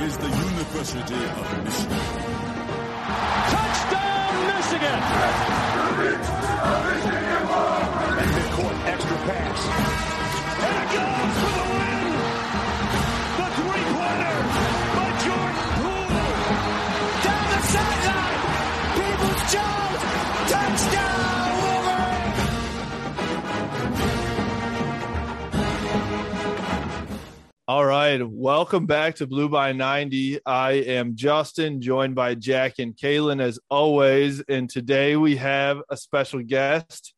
is the University of Michigan. Touchdown, Michigan! Midcourt extra pass. And it goes All right, welcome back to Blue by 90. I am Justin, joined by Jack and Kaylin as always. And today we have a special guest,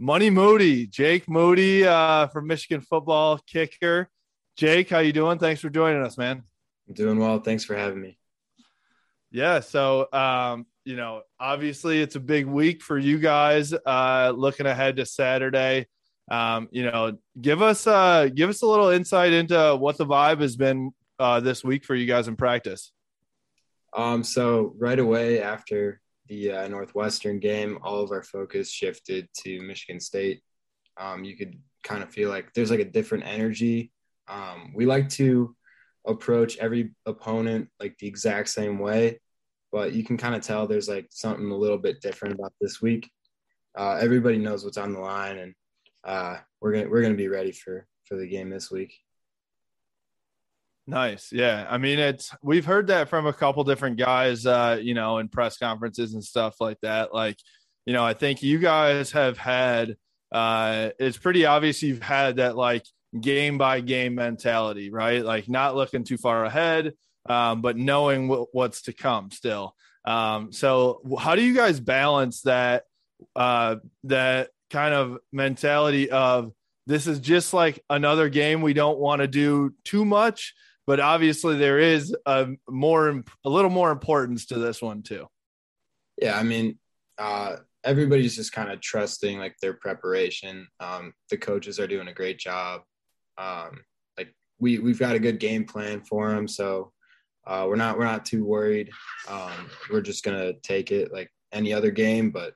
Money Moody, Jake Moody uh, from Michigan football kicker. Jake, how you doing? Thanks for joining us, man. I'm doing well. Thanks for having me. Yeah, so um, you know, obviously it's a big week for you guys. Uh, looking ahead to Saturday, um, you know, give us uh, give us a little insight into what the vibe has been uh, this week for you guys in practice. Um, so right away after the uh, Northwestern game, all of our focus shifted to Michigan State. Um, you could kind of feel like there's like a different energy. Um, we like to approach every opponent like the exact same way, but you can kind of tell there's like something a little bit different about this week. Uh, everybody knows what's on the line, and uh, we're gonna we're gonna be ready for for the game this week. Nice. Yeah. I mean, it's, we've heard that from a couple different guys, uh, you know, in press conferences and stuff like that. Like, you know, I think you guys have had, uh, it's pretty obvious you've had that like game by game mentality, right? Like not looking too far ahead, um, but knowing w- what's to come still. Um, so how do you guys balance that, uh, that kind of mentality of this is just like another game. We don't want to do too much, but obviously there is a more a little more importance to this one too. Yeah i mean uh, everybody's just kind of trusting like their preparation. Um, the coaches are doing a great job. Um, like we we've got a good game plan for them so uh, we're not we're not too worried. Um, we're just gonna take it like any other game but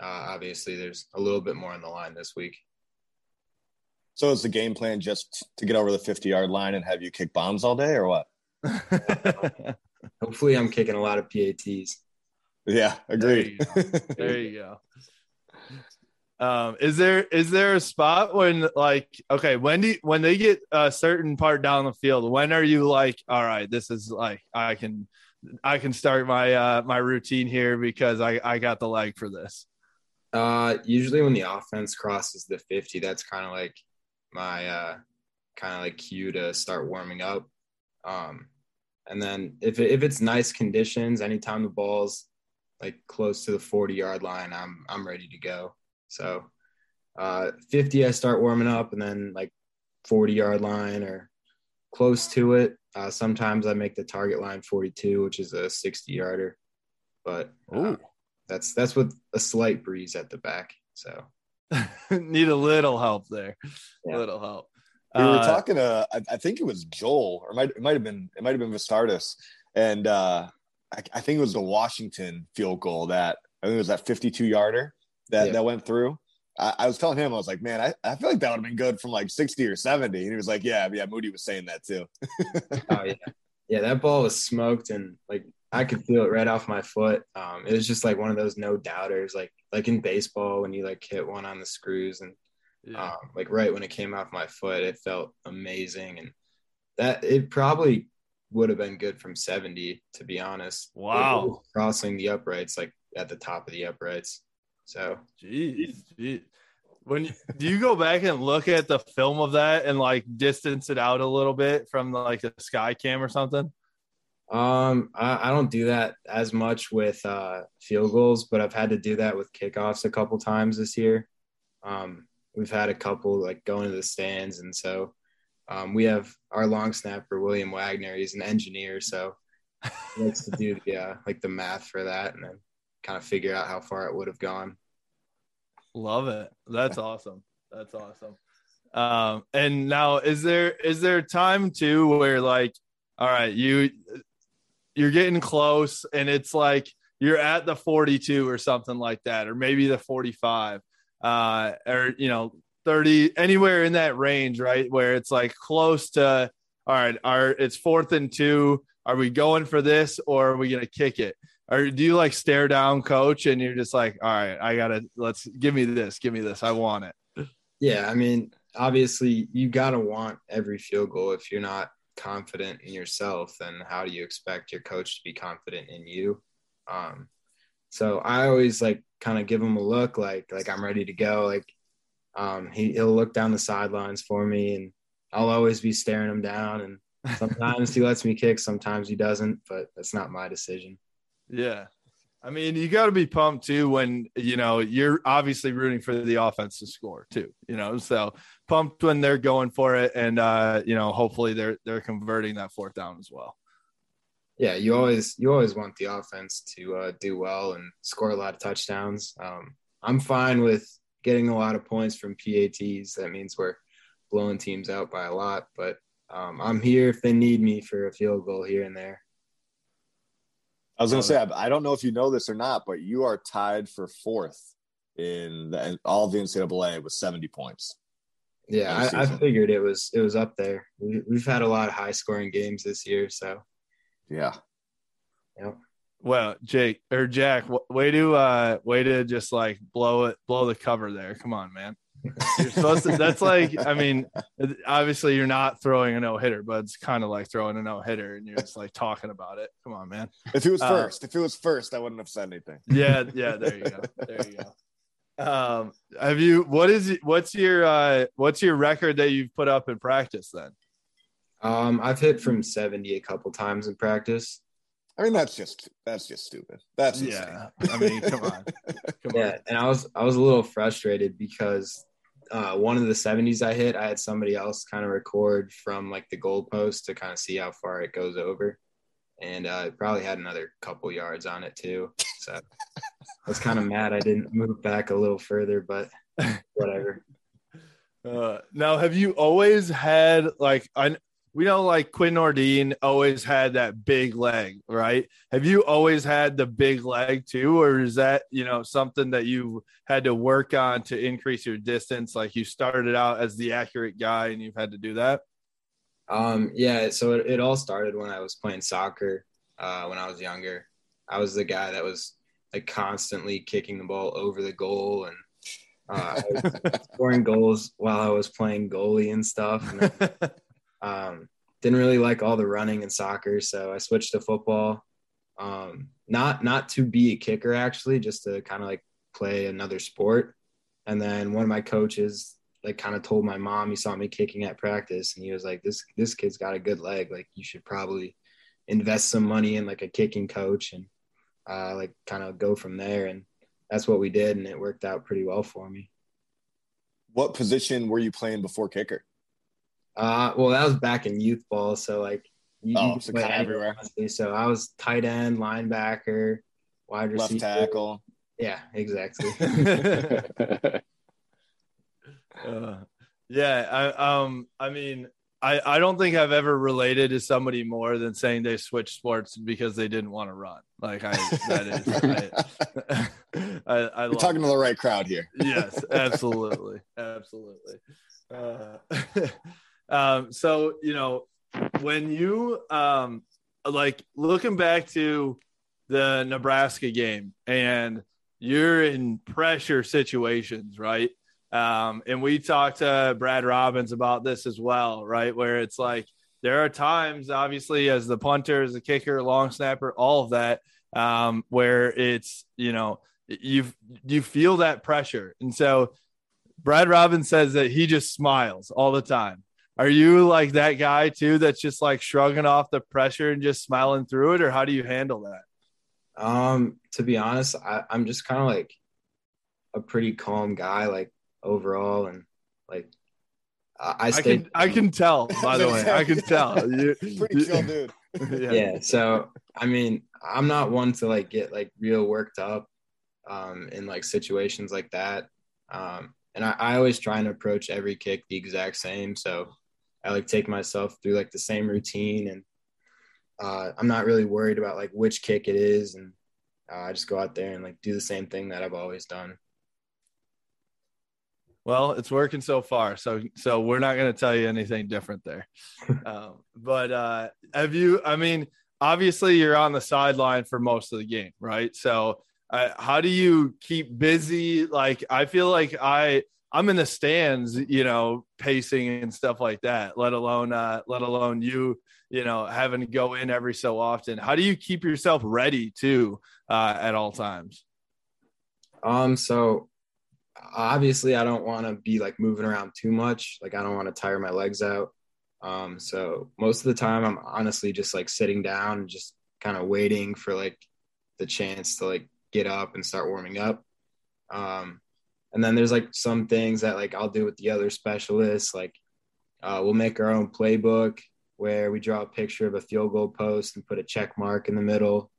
uh, obviously there's a little bit more on the line this week so is the game plan just to get over the 50 yard line and have you kick bombs all day or what? Hopefully I'm kicking a lot of PATs. Yeah, agreed. There you go. There you go. Um, is there is there a spot when like okay when do you, when they get a certain part down the field when are you like all right this is like I can I can start my uh my routine here because I I got the leg for this. Uh, usually when the offense crosses the 50, that's kind of like my uh, kind of like cue to start warming up. Um, and then if it, if it's nice conditions, anytime the ball's like close to the 40 yard line, I'm I'm ready to go. So uh, 50, I start warming up, and then like 40 yard line or close to it. Uh, sometimes I make the target line 42, which is a 60 yarder, but uh, that's that's with a slight breeze at the back. So need a little help there. Yeah. A little help. We were Uh, talking to, I, I think it was Joel, or it might, it might have been, it might have been Vastardis. And uh, I, I think it was the Washington field goal that, I think it was that 52 yarder that, Yeah. that went through. I, I was telling him, I was like, man, I, I feel like that would have been good from like 60 or 70. And he was like, yeah, yeah, Moody was saying that too. oh yeah, yeah, that ball was smoked, and like I could feel it right off my foot. Um, it was just like one of those no doubters, like like in baseball when you like hit one on the screws, and yeah. um, like right when it came off my foot, it felt amazing, and that it probably would have been good from 70 to be honest. Wow. Crossing the uprights like at the top of the uprights. So Jeez, jeez. When you- do you go back and look at the film of that and like distance it out a little bit from like a sky cam or something? Um, I, I don't do that as much with uh, field goals, but I've had to do that with kickoffs a couple times this year. Um, we've had a couple like going to the stands, and so um, we have our long snapper William Wagner. He's an engineer, so he likes to do the uh, like the math for that, and then kind of figure out how far it would have gone. Love it. That's awesome. That's awesome. Um, and now is there is there a time too where like, all right, you you're getting close and it's like you're at the 42 or something like that, or maybe the 45, uh, or you know, 30, anywhere in that range, right? Where it's like close to all right, are it's fourth and two. are we going for this or are we gonna kick it? Or do you like stare down coach and you're just like, all right, I gotta let's give me this, give me this, I want it. Yeah, I mean, obviously you gotta want every field goal. If you're not confident in yourself, then how do you expect your coach to be confident in you? Um, so I always like kind of give him a look, like like I'm ready to go. Like um, he he'll look down the sidelines for me, and I'll always be staring him down. And sometimes he lets me kick, sometimes he doesn't, but that's not my decision. Yeah. I mean, you got to be pumped too when you know you're obviously rooting for the offense to score too. You know, so pumped when they're going for it, and uh, you know, hopefully they're they're converting that fourth down as well. Yeah, you always you always want the offense to uh, do well and score a lot of touchdowns. Um, I'm fine with getting a lot of points from PATs. That means we're blowing teams out by a lot, but um, I'm here if they need me for a field goal here and there. I was going to say, I don't know if you know this or not, but you are tied for fourth in the, all of the NCAA with 70 points. Yeah, I, I, figured it was it was up there. We, we've had a lot of high scoring games this year, so yeah. Yep. Well, Jake or Jack, way to uh way to just like blow it, blow the cover there. Come on, man. You're supposed to. That's like, I mean, obviously you're not throwing a no hitter, but it's kind of like throwing a no hitter, and you're just like talking about it. Come on, man. If it was uh, first, if it was first, I wouldn't have said anything. Yeah, yeah. There you go. There you go. Um, have you? What is? What's your? uh What's your record that you've put up in practice then? Um, I've hit from seventy a couple times in practice. I mean, that's just that's just stupid. That's yeah. I mean, come on, come yeah. On. And I was I was a little frustrated because uh, one of the 70s I hit, I had somebody else kind of record from like the goalpost to kind of see how far it goes over. And uh, it probably had another couple yards on it too. So I was kind of mad I didn't move back a little further, but whatever. Uh, now, have you always had like I we know like Quinn Nordin always had that big leg, right? Have you always had the big leg too, or is that you know something that you had to work on to increase your distance? Like you started out as the accurate guy, and you've had to do that. Um, yeah, so it, it all started when I was playing soccer uh, when I was younger. I was the guy that was like constantly kicking the ball over the goal and uh, scoring goals while I was playing goalie and stuff. And Um, didn't really like all the running and soccer, so I switched to football. Um, not not to be a kicker actually, just to kind of like play another sport. And then one of my coaches like kind of told my mom he saw me kicking at practice, and he was like, "This this kid's got a good leg. Like you should probably invest some money in like a kicking coach and uh, like kind of go from there." And that's what we did, and it worked out pretty well for me. What position were you playing before kicker? Uh, well, that was back in youth ball, so like you, oh, you so kind of everywhere. So I was tight end, linebacker, wide receiver, left tackle. Yeah, exactly. uh, yeah, I um, I mean, I I don't think I've ever related to somebody more than saying they switched sports because they didn't want to run. Like I, that is, I, I, I You're talking to the right crowd here. yes, absolutely, absolutely. Uh, um, so you know, when you um, like looking back to the Nebraska game and you're in pressure situations, right? Um, and we talked to Brad Robbins about this as well, right? Where it's like there are times, obviously, as the punter, as the kicker, long snapper, all of that, um, where it's you know you you feel that pressure, and so Brad Robbins says that he just smiles all the time. Are you like that guy too that's just like shrugging off the pressure and just smiling through it, or how do you handle that? Um, to be honest, I, I'm just kind of like a pretty calm guy, like overall, and like I, I can I can tell. By the way, I can tell. You, pretty chill dude. yeah. yeah. So I mean, I'm not one to like get like real worked up um, in like situations like that. Um, and I, I always try and approach every kick the exact same. So I like take myself through like the same routine and uh, I'm not really worried about like which kick it is. And uh, I just go out there and like do the same thing that I've always done. Well, it's working so far. So, so we're not going to tell you anything different there. um, but uh, have you, I mean, obviously you're on the sideline for most of the game, right? So uh, how do you keep busy? Like I feel like I I'm in the stands, you know, pacing and stuff like that. Let alone uh, let alone you, you know, having to go in every so often. How do you keep yourself ready too uh, at all times? Um, so obviously I don't want to be like moving around too much. Like I don't want to tire my legs out. Um, so most of the time I'm honestly just like sitting down and just kind of waiting for like the chance to like get up and start warming up. Um, and then there's like some things that like I'll do with the other specialists. Like uh, we'll make our own playbook where we draw a picture of a field goal post and put a check mark in the middle.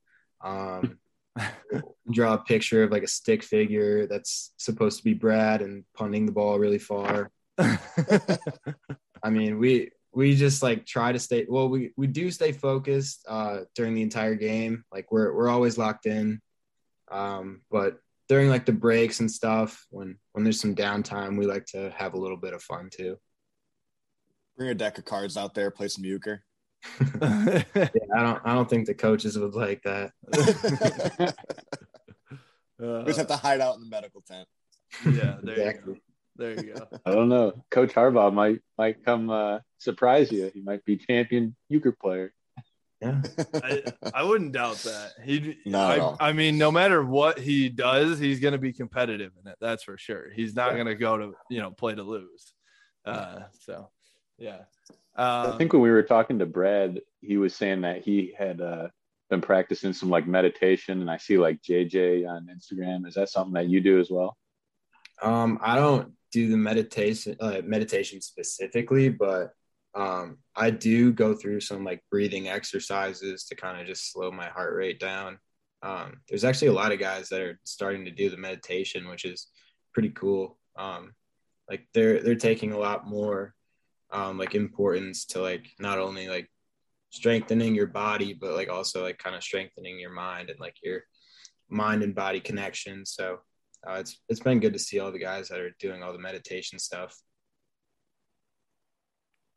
Um, draw a picture of like a stick figure that's supposed to be Brad and punting the ball really far. I mean, we we just like try to stay well we we do stay focused uh during the entire game. Like we're we're always locked in. Um but during like the breaks and stuff when when there's some downtime, we like to have a little bit of fun too. Bring a deck of cards out there, play some euchre. yeah, I don't I don't think the coaches would like that. we just have to hide out in the medical tent. Yeah, there Exactly. you go. There you go. I don't know. Coach Harbaugh might might come uh, surprise you. He might be champion euchre player. Yeah. I, I wouldn't doubt that. He, Not at all. I, I mean, no matter what he does, he's going to be competitive in it. That's for sure. He's not going to go to you know play to lose. Uh, so, yeah. Uh, I think when we were talking to Brad, he was saying that he had uh, been practicing some like meditation, and I see like JJ on Instagram. Is that something that you do as well? Um, I don't do the meditation uh, meditation specifically, but um, I do go through some like breathing exercises to kind of just slow my heart rate down. Um, there's actually a lot of guys that are starting to do the meditation, which is pretty cool. Um, like they're they're taking a lot more um, like importance to like not only like strengthening your body, but like also like kind of strengthening your mind and like your mind and body connection. So uh, it's it's been good to see all the guys that are doing all the meditation stuff.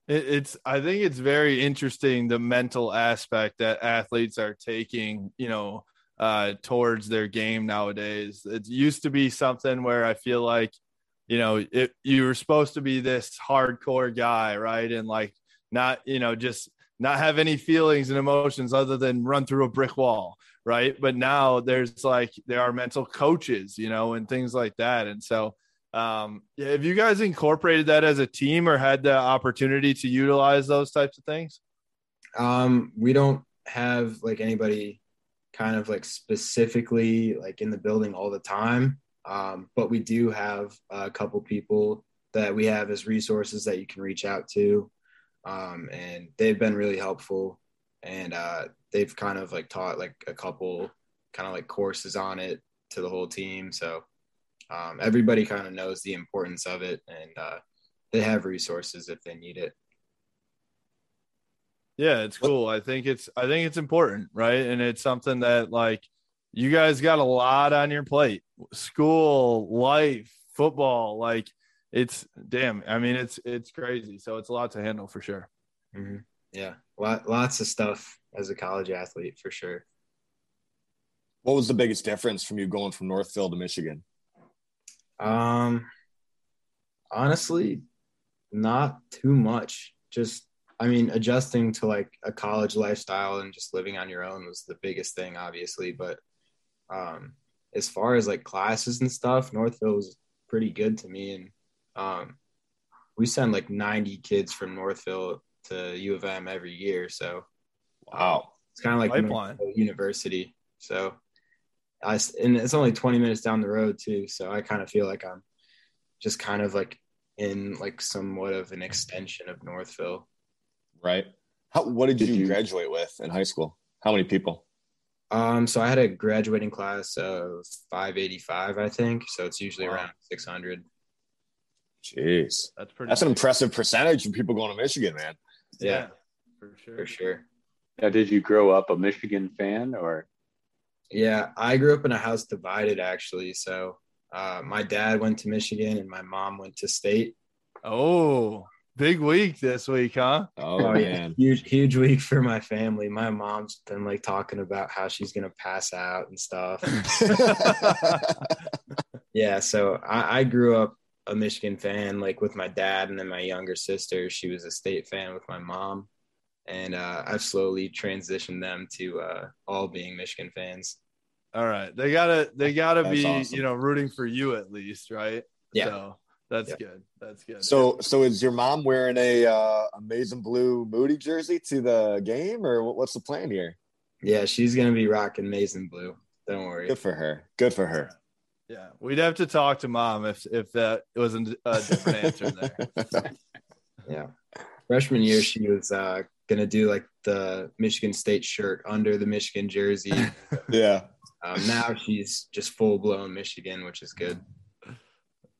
It, it's I think it's very interesting the mental aspect that athletes are taking, you know, uh, towards their game nowadays. It used to be something where I feel like, you know, it, you were supposed to be this hardcore guy, right? And like not, you know, just not have any feelings and emotions other than run through a brick wall, right? But now there's like there are mental coaches, you know, and things like that. And so um yeah, have you guys incorporated that as a team or had the opportunity to utilize those types of things? Um, we don't have like anybody kind of like specifically like in the building all the time. Um, but we do have a couple people that we have as resources that you can reach out to. Um, and they've been really helpful and uh, they've kind of like taught like a couple kind of like courses on it to the whole team. So um, everybody kind of knows the importance of it and uh, they have resources if they need it. Yeah, it's cool. I think it's I think it's important, right? And it's something that like you guys got a lot on your plate. School, life, football, like it's damn. I mean, it's it's crazy. So it's a lot to handle for sure. Mm-hmm. Yeah, lot, lots of stuff as a college athlete for sure. What was the biggest difference from you going from Northville to Michigan? Um, honestly, not too much. Just, I mean, adjusting to like a college lifestyle and just living on your own was the biggest thing, obviously. But um, as far as like classes and stuff, Northville was pretty good to me, and um, we send like 90 kids from Northville to U of M every year, so Wow. it's kind of like University. So I s- and it's only 20 minutes down the road too. So I kind of feel like I'm just kind of like in like somewhat of an extension of Northville. Right. How, what did, Did you, you- graduate with in high school? How many people? Um, so I had a graduating class of 585, I think. So it's usually Wow. around 600. Jeez. That's pretty. That's an impressive percentage of people going to Michigan, man. Yeah, for sure. for sure. Now, did you grow up a Michigan fan or? Yeah, I grew up in a house divided actually. So uh, my dad went to Michigan and my mom went to state. Oh, big week this week, huh? Oh, yeah, man. huge huge week for my family. My mom's been like talking about how she's gonna pass out and stuff. Yeah, so I, I grew up a Michigan fan, like with my dad, and then my younger sister, she was a state fan with my mom, and uh, I've slowly transitioned them to uh, all being Michigan fans. All right. They gotta they gotta That's be, awesome. you know, rooting for you at least, right? Yeah. So that's Yeah. good. That's good. so, so is your mom wearing a uh, amazing blue Moody jersey to the game, or what's the plan here? Yeah, she's gonna be rocking maize and blue. Don't worry. Good for her. Good for her. yeah, we'd have to talk to mom if if that wasn't a different answer there. Yeah. Freshman year, she was uh, gonna do like the Michigan State shirt under the Michigan jersey. Yeah. Um, now she's just full blown Michigan, which is good.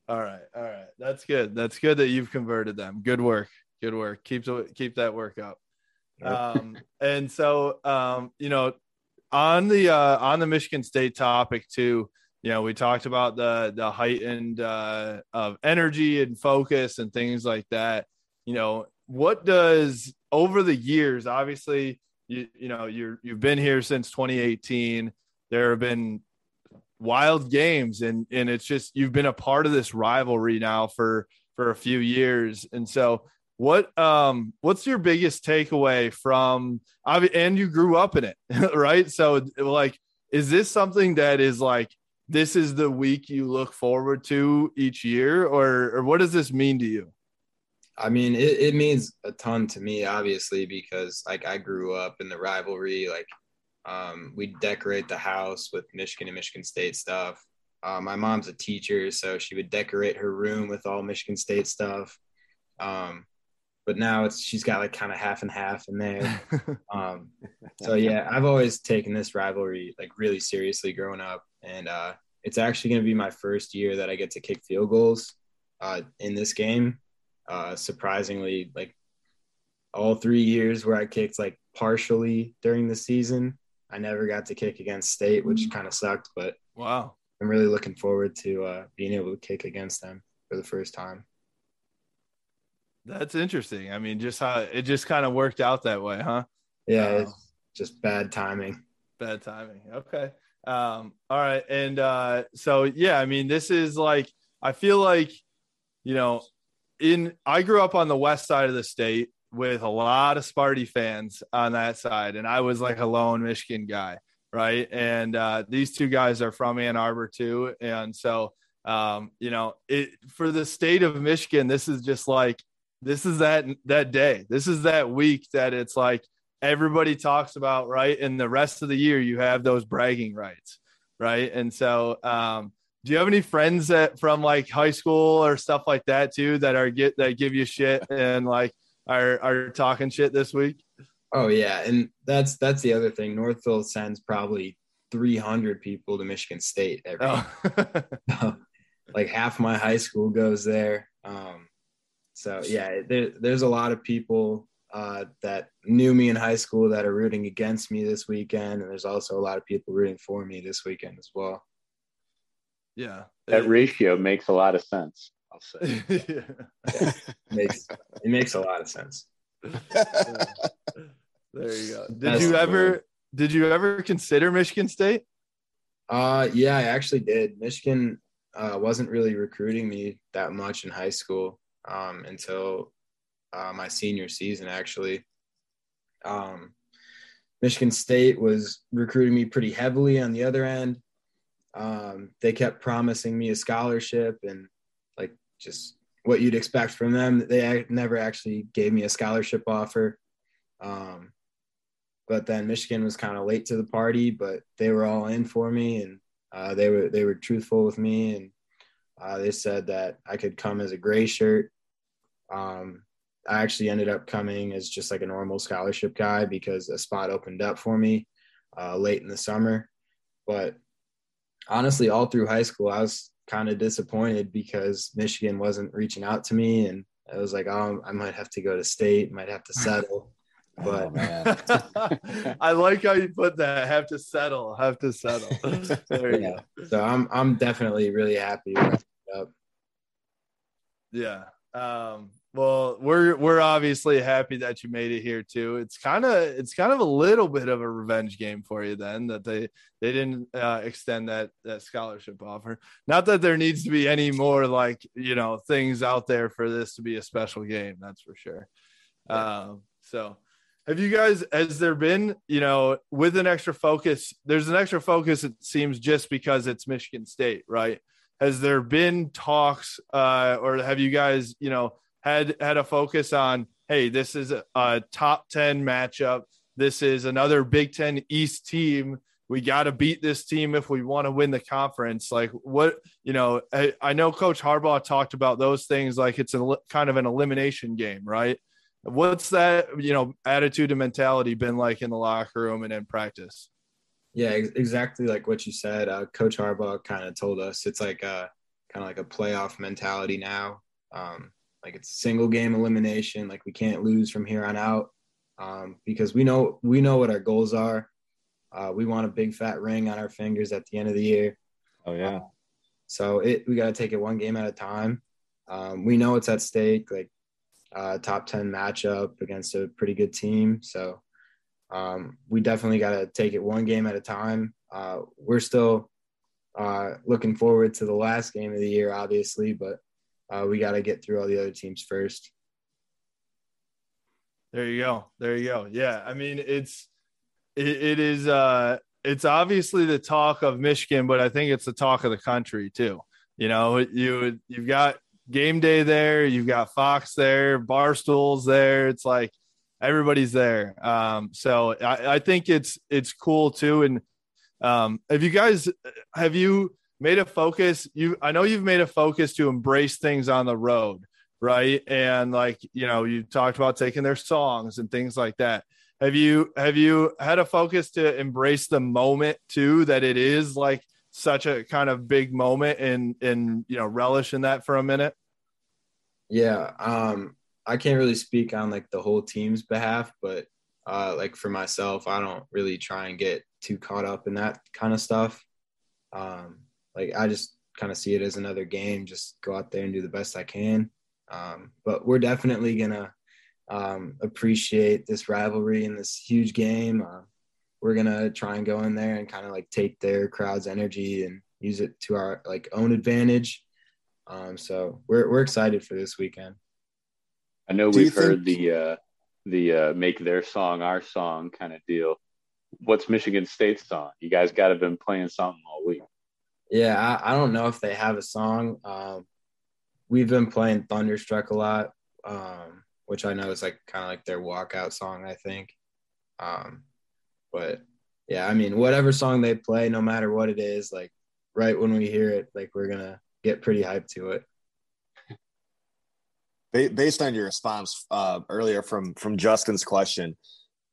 All right, all right. That's good. That's good that you've converted them. Good work. Good work. Keep keep that work up. Um, and so um, you know, on the uh on the Michigan State topic too, you know, we talked about the the heightened uh of energy and focus and things like that. You know, what does over the years, obviously you you know, you're you've been here since 2018. There have been wild games and and it's just you've been a part of this rivalry now for for a few years. And so what um what's your biggest takeaway from and you grew up in it right? So like is this something that is like this is the week you look forward to each year or or what does this mean to you I mean, it, it means a ton to me, obviously, because like I grew up in the rivalry. Like, um, we decorate the house with Michigan and Michigan State stuff. Uh, my mom's a teacher, so she would decorate her room with all Michigan State stuff. Um, but now it's she's got like kind of half and half in there. Um, so yeah, I've always taken this rivalry like really seriously growing up, and uh, it's actually going to be my first year that I get to kick field goals uh, in this game. Uh, surprisingly, like all three years where I kicked like partially during the season, I never got to kick against State, which kind of sucked. But wow I'm really looking forward to uh, being able to kick against them for the first time. that's interesting i mean just how it just kind of worked out that way huh Yeah, it's just bad timing. bad timing okay um all right and uh so yeah i mean this is like i feel like you know in i grew up on the west side of the state with a lot of sparty fans on that side and i was like a lone michigan guy right and uh these two guys are from ann arbor too and so um you know it for the state of michigan this is just like this is that that day this is that week that it's like everybody talks about, right? And the rest of the year, you have those bragging rights, right? And so, um, do you have any friends that from like high school or stuff like that too that are get that give you shit and like are are talking shit this week? Oh yeah, and that's that's the other thing. Northville sends probably 300 people to Michigan State every. Oh. like half my high school goes there. Um, so yeah, there, there's a lot of people uh, that knew me in high school that are rooting against me this weekend, and there's also a lot of people rooting for me this weekend as well. Yeah. That ratio makes a lot of sense. I'll say. yeah. makes it makes a lot of sense. There you go. Did That's you the ever did you ever consider Michigan State? Uh, yeah, I actually did. Michigan uh, wasn't really recruiting me that much in high school um, until uh, my senior season, actually. Um, Michigan State was recruiting me pretty heavily on the other end. Um, they kept promising me a scholarship and like just what you'd expect from them. They never actually gave me a scholarship offer. Um, but then Michigan was kind of late to the party, but they were all in for me and uh, they were they were truthful with me and uh, they said that I could come as a gray shirt. Um, I actually ended up coming as just like a normal scholarship guy because a spot opened up for me uh, late in the summer. But honestly, all through high school, I was kind of disappointed because Michigan wasn't reaching out to me, and I was like, oh, I might have to go to state, might have to settle. Oh, But man. I like how you put that. Have to settle. Have to settle. There you yeah, go. so I'm I'm definitely really happy. Where I ended up. Yeah. Um, Well, we're we're obviously happy that you made it here too. It's kind of it's kind of a little bit of a revenge game for you then that they they didn't uh, extend that that scholarship offer. Not that there needs to be any more like you know things out there for this to be a special game. That's for sure. Yeah. Um, so, have you guys? Has there been you know with an extra focus? There's an extra focus. It seems just because it's Michigan State, right? Has there been talks, uh, or have you guys you know? Had had a focus on hey this is a, a top 10 matchup. This is another big 10 east team. We got to beat this team if we want to win the conference. Like what you know I, I, know coach harbaugh talked about those things like it's a kind of an elimination game right? What's that you know attitude and mentality been like in the locker room and in practice? Yeah exactly like what you said. Uh, coach harbaugh kind of told us it's like a kind of like a playoff mentality now. Um, like it's single game elimination. Like we can't lose from here on out um, because we know we know what our goals are. Uh, we want a big fat ring on our fingers at the end of the year. Oh yeah. Uh, so it we got to take it one game at a time. Um, we know it's at stake, like uh, top ten matchup against a pretty good team. So um, we definitely got to take it one game at a time. Uh, we're still uh, looking forward to the last game of the year, obviously, but uh, we got to get through all the other teams first. There you go. There you go. Yeah, I mean it's it, it is uh it's obviously the talk of Michigan, but I think it's the talk of the country too. You know, you you've got game day there, you've got Fox there, Barstool's there. It's like everybody's there. Um, so I, I think it's it's cool too. And um, have you guys have you made a focus you i know you've made a focus to embrace things on the road right? And like you know you talked about taking their songs and things like that. Have you have you had a focus to embrace the moment too that it is like such a kind of big moment and and you know relish in that for a minute? Yeah um i can't really speak on like the whole team's behalf but uh like for myself i don't really try and get too caught up in that kind of stuff. Um like I just kind of see it as another game. Just go out there and do the best I can. Um, but we're definitely gonna um, appreciate this rivalry and this huge game. Uh, we're gonna try and go in there and kind of like take their crowd's energy and use it to our like own advantage. Um, so we're we're excited for this weekend. I know we've heard the uh, the uh, make their song our song kind of deal. What's Michigan State's song? You guys got to have been playing something all week. Yeah, I, I, don't know if they have a song. Um, we've been playing Thunderstruck a lot, um, which I know is like kind of like their walkout song, I think. Um, but yeah, I mean, whatever song they play, no matter what it is, like right when we hear it, like we're gonna get pretty hyped to it. Based on your response uh, earlier from from Justin's question,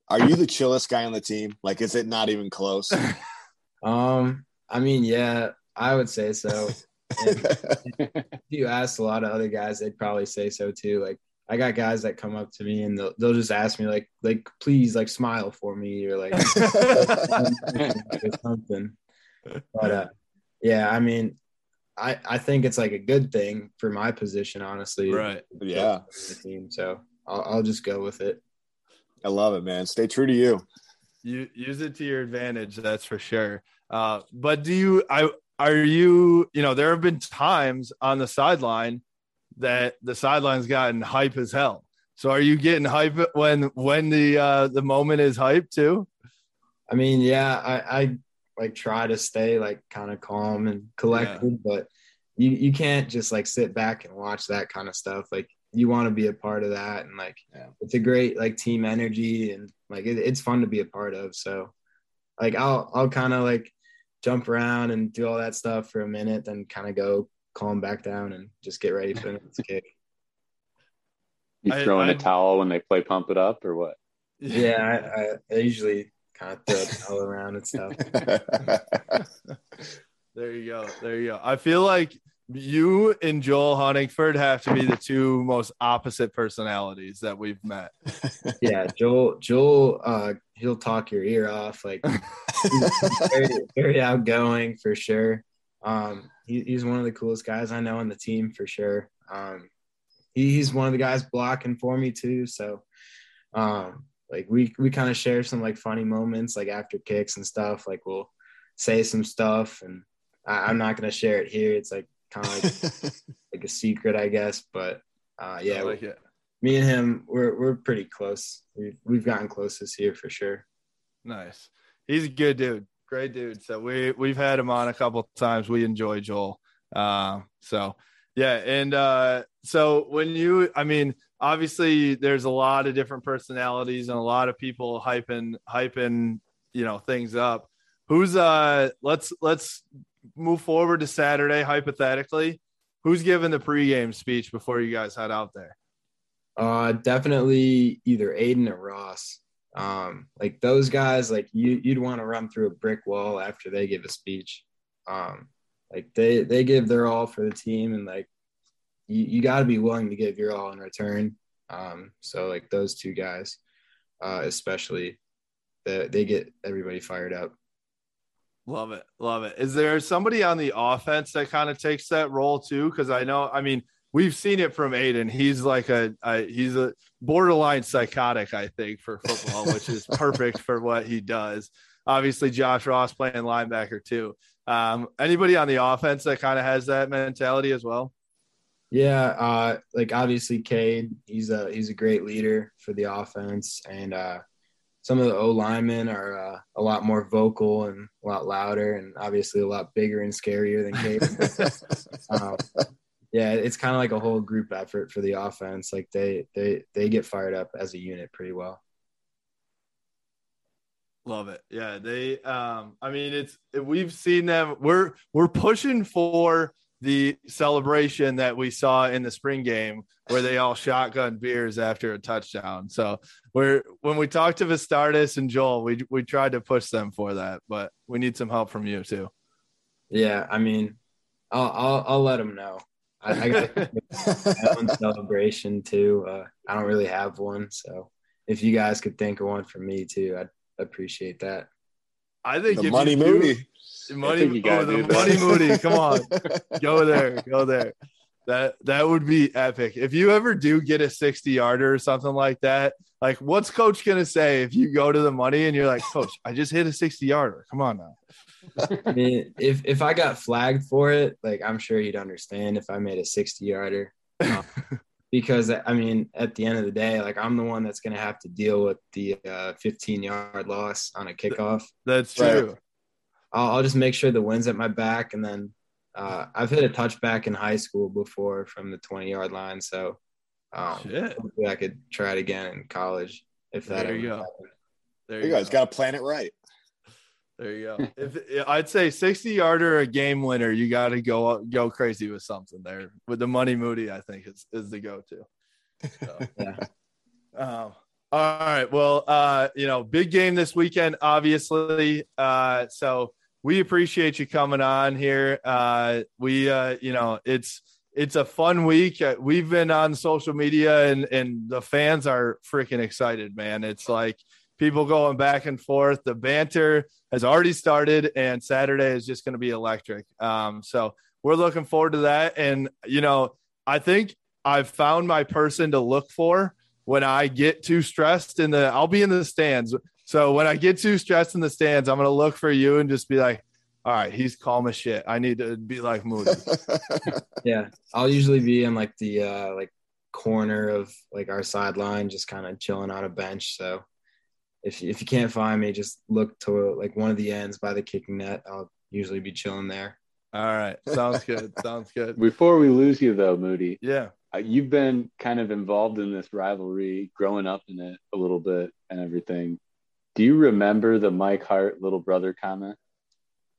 are you the chillest guy on the team? Like, is it not even close? um, I mean, yeah, I would say so. if you ask a lot of other guys, they'd probably say so too. Like I got guys that come up to me and they'll, they'll just ask me like, like, please like smile for me or like something. But uh, yeah, I mean, I, I think it's like a good thing for my position, honestly. Right. Yeah. The team. So I'll, I'll just go with it. I love it, man. Stay true to you. You use it to your advantage. That's for sure. Uh, but do you, I, are you, you know, there have been times on the sideline that the sideline's gotten hype as hell. So are you getting hype when when the uh the moment is hype too? I mean, yeah, I, I like try to stay like kind of calm and collected, yeah. but you you can't just like sit back and watch that kind of stuff. Like you want to be a part of that, and like yeah. it's a great like team energy and like it, it's fun to be a part of. So like I'll I'll kind of like jump around and do all that stuff for a minute, then kind of go calm back down and just get ready for the next kick. You throw in a towel when they play pump it up or what? Yeah, I, I, I usually kind of throw a towel around and stuff. there you go. There you go. I feel like you and Joel Honigford have to be the two most opposite personalities that we've met. Yeah, Joel. Joel, uh, he'll talk your ear off. Like very, very outgoing for sure. Um, he, he's one of the coolest guys I know on the team for sure. Um, he, he's one of the guys blocking for me too. So, um, like we we kind of share some like funny moments like after kicks and stuff. Like we'll say some stuff, and I, am not gonna share it here. It's like kind of like like a secret, I guess. But uh, yeah, like it. Me and him, we're we're pretty close. We've we've gotten close this year for sure. Nice. He's a good dude. Great dude. So we we've had him on a couple times. We enjoy Joel. Uh, so yeah, and uh, so when you, I mean, obviously there's a lot of different personalities and a lot of people hyping hyping you know things up. Who's uh? Let's let's move forward to Saturday hypothetically. Who's giving the pregame speech before you guys head out there? Uh, definitely either Aidan or Ross. Um, like those guys, like you, you'd want to run through a brick wall after they give a speech. Um, like they they give their all for the team, and like you, you got to be willing to give your all in return. Um, so like those two guys, uh, especially, they, they get everybody fired up. Love it, love it. Is there somebody on the offense that kind of takes that role too? Because I know, I mean, we've seen it from Aidan. He's like a, a he's a borderline psychotic, I think, for football, which is perfect for what he does. Obviously, Josh Ross playing linebacker too. Um, anybody on the offense that kind of has that mentality as well? Yeah, uh, like obviously Cade, he's a he's a great leader for the offense, and uh, some of the O linemen are uh, a lot more vocal and a lot louder, and obviously a lot bigger and scarier than Cade. um, yeah, it's kind of like a whole group effort for the offense. Like they they they get fired up as a unit pretty well. Love it. Yeah, they. Um, I mean, it's we've seen them. We're we're pushing for the celebration that we saw in the spring game where they all shotgun beers after a touchdown. So we're when we talked to Vastardis and Joel, we we tried to push them for that, but we need some help from you too. Yeah, I mean, I'll I'll, I'll let them know. I, I got my own celebration too. Uh, I don't really have one, so if you guys could think of one for me too, I'd appreciate that. I think the money Moody. Money, oh, the money Moody. Come on, go there, go there. That that would be epic. If you ever do get a 60 yarder or something like that, like what's coach gonna say if you go to the money and you're like, Coach, I just hit a 60 yarder. Come on now. I mean, if if I got flagged for it, like I'm sure he'd understand if I made a 60 yarder. Um, because I mean, at the end of the day, like I'm the one that's going to have to deal with the uh, 15 yard loss on a kickoff. That's true. I'll, I'll, just make sure the wind's at my back, and then uh, I've hit a touchback in high school before from the 20 yard line, so um, I could try it again in college if that. There you go. There you, you guys got to plan it right. There you go. if I'd say 60 yarder a game winner, you got to go go crazy with something there. With the money Moody, I think is is the go to. So, yeah. Um, all right. Well, uh, you know, big game this weekend, obviously. Uh, so we appreciate you coming on here. Uh, we, uh, you know, it's it's a fun week. Uh, we've been on social media, and and the fans are freaking excited, man. It's like people going back and forth. The banter has already started, and Saturday is just going to be electric. Um, so we're looking forward to that. And, you know, I think I've found my person to look for when I get too stressed in the, I'll be in the stands. So when I get too stressed in the stands, I'm going to look for you and just be like, all right, he's calm as shit. I need to be like Moody. yeah. I'll usually be in like the, uh, like corner of like our sideline, just kind of chilling on a bench. So if if you can't find me, just look to like one of the ends by the kicking net. I'll usually be chilling there. All right, sounds good. sounds good. Before we lose you though, Moody. Yeah. Uh, you've been kind of involved in this rivalry, growing up in it a little bit and everything. Do you remember the Mike Hart little brother comment?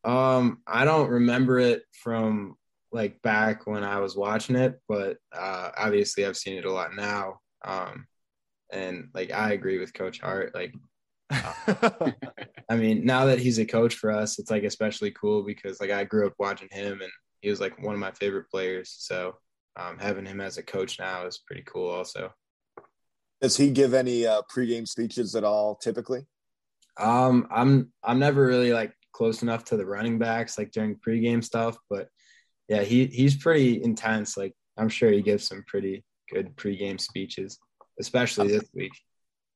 Um, I don't remember it from like back when I was watching it, but uh, obviously I've seen it a lot now. Um, and like I agree with Coach Hart. Like I mean, now that he's a coach for us, it's like especially cool because like I grew up watching him and he was like one of my favorite players. So um, having him as a coach now is pretty cool also. Does he give any uh, pregame speeches at all typically? Um, I'm I'm never really like close enough to the running backs like during pregame stuff, but yeah, he he's pretty intense. Like I'm sure he gives some pretty good pregame speeches, especially this week.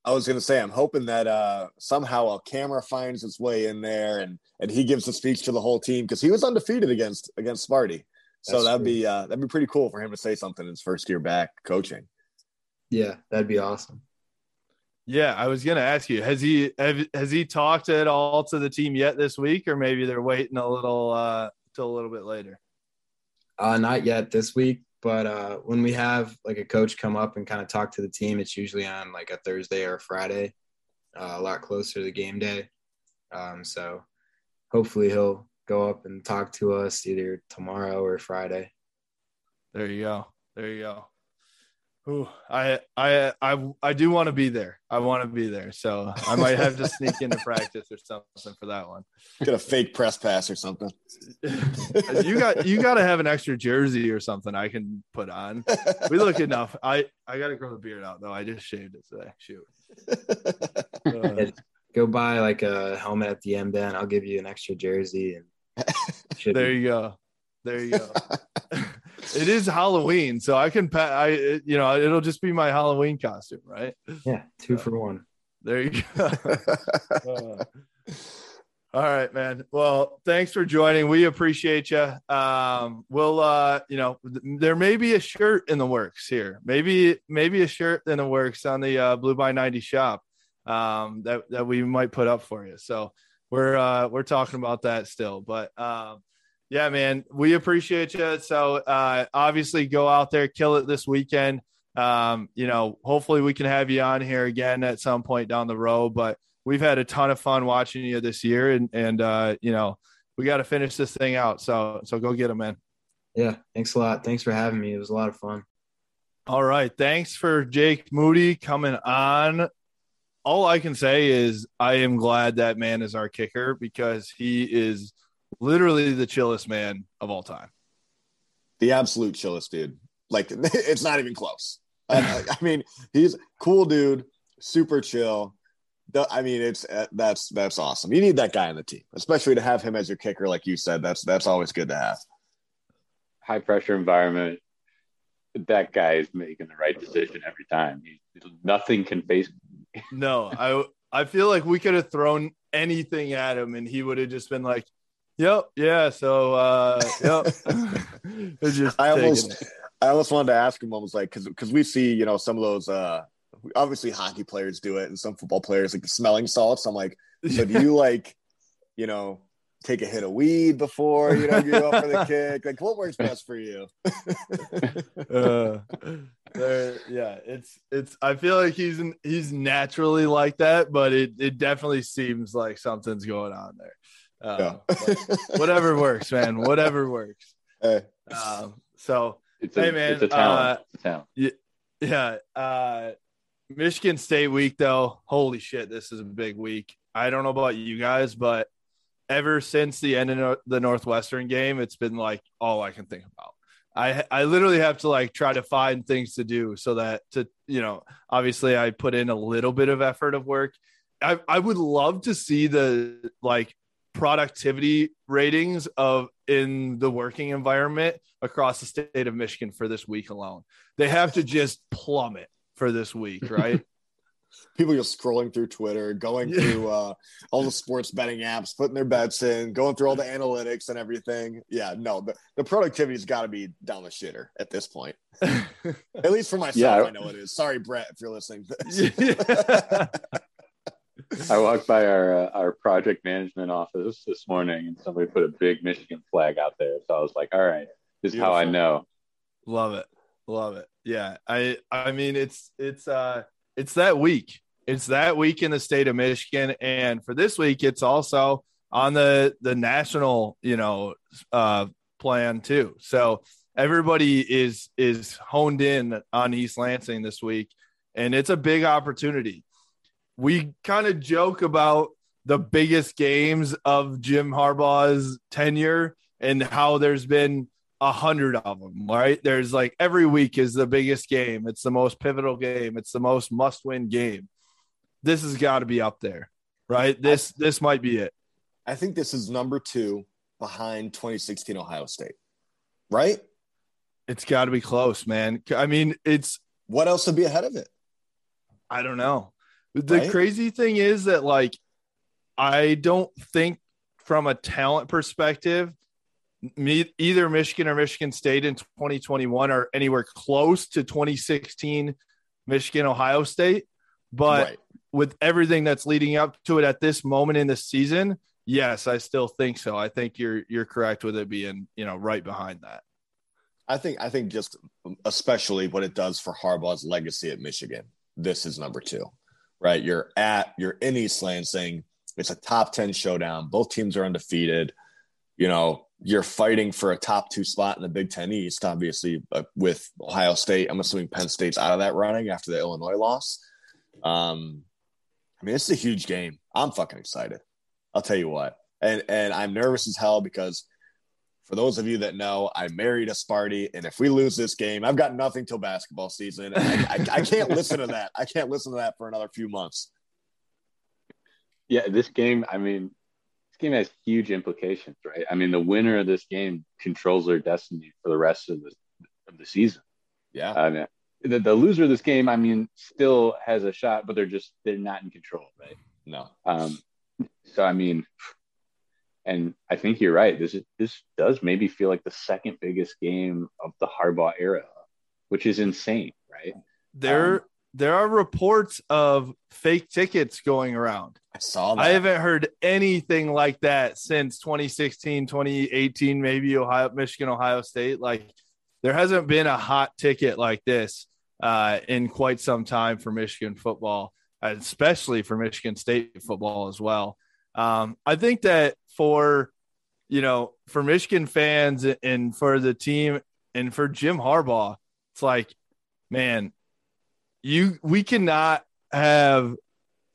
I was going to say, I'm hoping that uh, somehow a camera finds its way in there and and he gives a speech to the whole team because he was undefeated against against Sparty. So That's that'd true. be uh, that'd be pretty cool for him to say something in his first year back coaching. Yeah, that'd be awesome. Yeah, I was gonna ask you, has he have, has he talked at all to the team yet this week, or maybe they're waiting a little uh till a little bit later? Uh, not yet this week, but uh, when we have like a coach come up and kind of talk to the team, it's usually on like a Thursday or a Friday, uh, a lot closer to game day. Um, so hopefully he'll go up and talk to us either tomorrow or Friday. There you go. There you go. Ooh, I I I I do want to be there. I want to be there. So I might have to sneak into practice or something for that one. Get a fake press pass or something. you got you got to have an extra jersey or something I can put on. We look enough. I I got to grow the beard out though. I just shaved it today. Shoot. Uh, Go buy like a helmet at the end, then I'll give you an extra jersey and there you go. There you go. It is Halloween, so I can pa- I you know it'll just be my Halloween costume, right? yeah, two for one. There you go. Uh, all right, man. Well, thanks for joining. We appreciate you. Um, we'll, uh, you know, th- there may be a shirt in the works here. Maybe, maybe a shirt in the works on the uh, Blue by ninety shop um, that that we might put up for you. So we're uh, we're talking about that still, but um, yeah, man, we appreciate you. So uh, obviously, go out there, kill it this weekend um, you know, hopefully we can have you on here again at some point down the road. But we've had a ton of fun watching you this year, and and uh, you know, we got to finish this thing out. So so go get them, man. Yeah, thanks a lot. Thanks for having me. It was a lot of fun. All right, thanks for Jake Moody coming on. All I can say is I am glad that man is our kicker because he is literally the chillest man of all time. the absolute chillest dude. Like it's not even close. I, I mean, he's cool dude, super chill. The- I mean, it's uh, that's that's awesome. You need that guy on the team, especially to have him as your kicker, like you said. That's that's always good to have. High pressure environment. That guy is making the right decision every time. He, nothing can face. No, I I feel like we could have thrown anything at him and he would have just been like, "Yep, yeah." So, uh, yep. Just I almost it. I almost wanted to ask him. I was like, because because we see you know some of those. uh Obviously, hockey players do it, and some football players like the smelling salts. I'm like, so do you like, you know, take a hit of weed before you know you go for the kick? Like, what works best for you? uh, there, yeah, it's it's. I feel like he's he's naturally like that, but it it definitely seems like something's going on there. Uh, Yeah. whatever works, man. Whatever works. Hey. Um, so It's a, Hey, man, it's a talent. uh, it's a talent. yeah, uh, Michigan State week though. Holy shit, this is a big week. I don't know about you guys, but ever since the end of the Northwestern game, it's been like all I can think about. I I literally have to like try to find things to do so that to you know obviously I put in a little bit of effort of work. I I would love to see the like productivity ratings of in the working environment across the state of Michigan for this week alone. They have to just plummet for this week, right? people just scrolling through Twitter, going through uh, all the sports betting apps, putting their bets in, going through all the analytics and everything. Yeah, no, the, the productivity's got to be down the shitter at this point. At least for myself, Yeah. I know it is. Sorry, Brett, if you're listening. To this. Yeah. I walked by our uh, our project management office this morning, and somebody put a big Michigan flag out there. So I was like, "All right, this is how I know." Love it. Love it. Yeah. I I mean it's it's uh it's that week. It's that week in the state of Michigan. And for this week, it's also on the the national, you know, uh plan too. So everybody is is honed in on East Lansing this week, and it's a big opportunity. We kind of joke about the biggest games of Jim Harbaugh's tenure and how there's been a hundred of them, right? There's like every week is the biggest game. It's the most pivotal game. It's the most must win game. This has got to be up there, right? This this might be it. I think this is number two behind 2016 Ohio State, right? It's got to be close, man. I mean, it's What else would be ahead of it? I don't know. The Right? crazy thing is that like I don't think from a talent perspective, me, either Michigan or Michigan State in 2021 are anywhere close to 2016 Michigan Ohio State. But right. with everything that's leading up to it at this moment in the season, yes, I still think so. I think you're you're correct with it being you know right behind that. I think I think just especially what it does for Harbaugh's legacy at Michigan. This is number two, right? You're at you're in East Lansing. It's a top ten showdown. Both teams are undefeated. You know, you're fighting for a top two spot in the Big Ten East. Obviously, uh, with Ohio State, I'm assuming Penn State's out of that running after the Illinois loss. Um, I mean, it's a huge game. I'm fucking excited. I'll tell you what, and and I'm nervous as hell because for those of you that know, I married a Sparty, and if we lose this game, I've got nothing till basketball season. I, I, I can't listen to that. I can't listen to that for another few months. Yeah, this game, I mean, this game has huge implications, right? I mean, the winner of this game controls their destiny for the rest of the of the season. Yeah, I mean, the, the loser of this game, I mean, still has a shot, but they're just they're not in control, right? no, Um, so I mean, and I think you're right. This is this does maybe feel like the second biggest game of the Harbaugh era, which is insane, right? There Um, there are reports of fake tickets going around. I saw that. I haven't heard anything like that since 2016, 2018, maybe Ohio, Michigan, Ohio State. Like there hasn't been a hot ticket like this uh, in quite some time for Michigan football, especially for Michigan State football as well. Um, I think that for you know for Michigan fans and for the team and for Jim Harbaugh, it's like, man, you we cannot have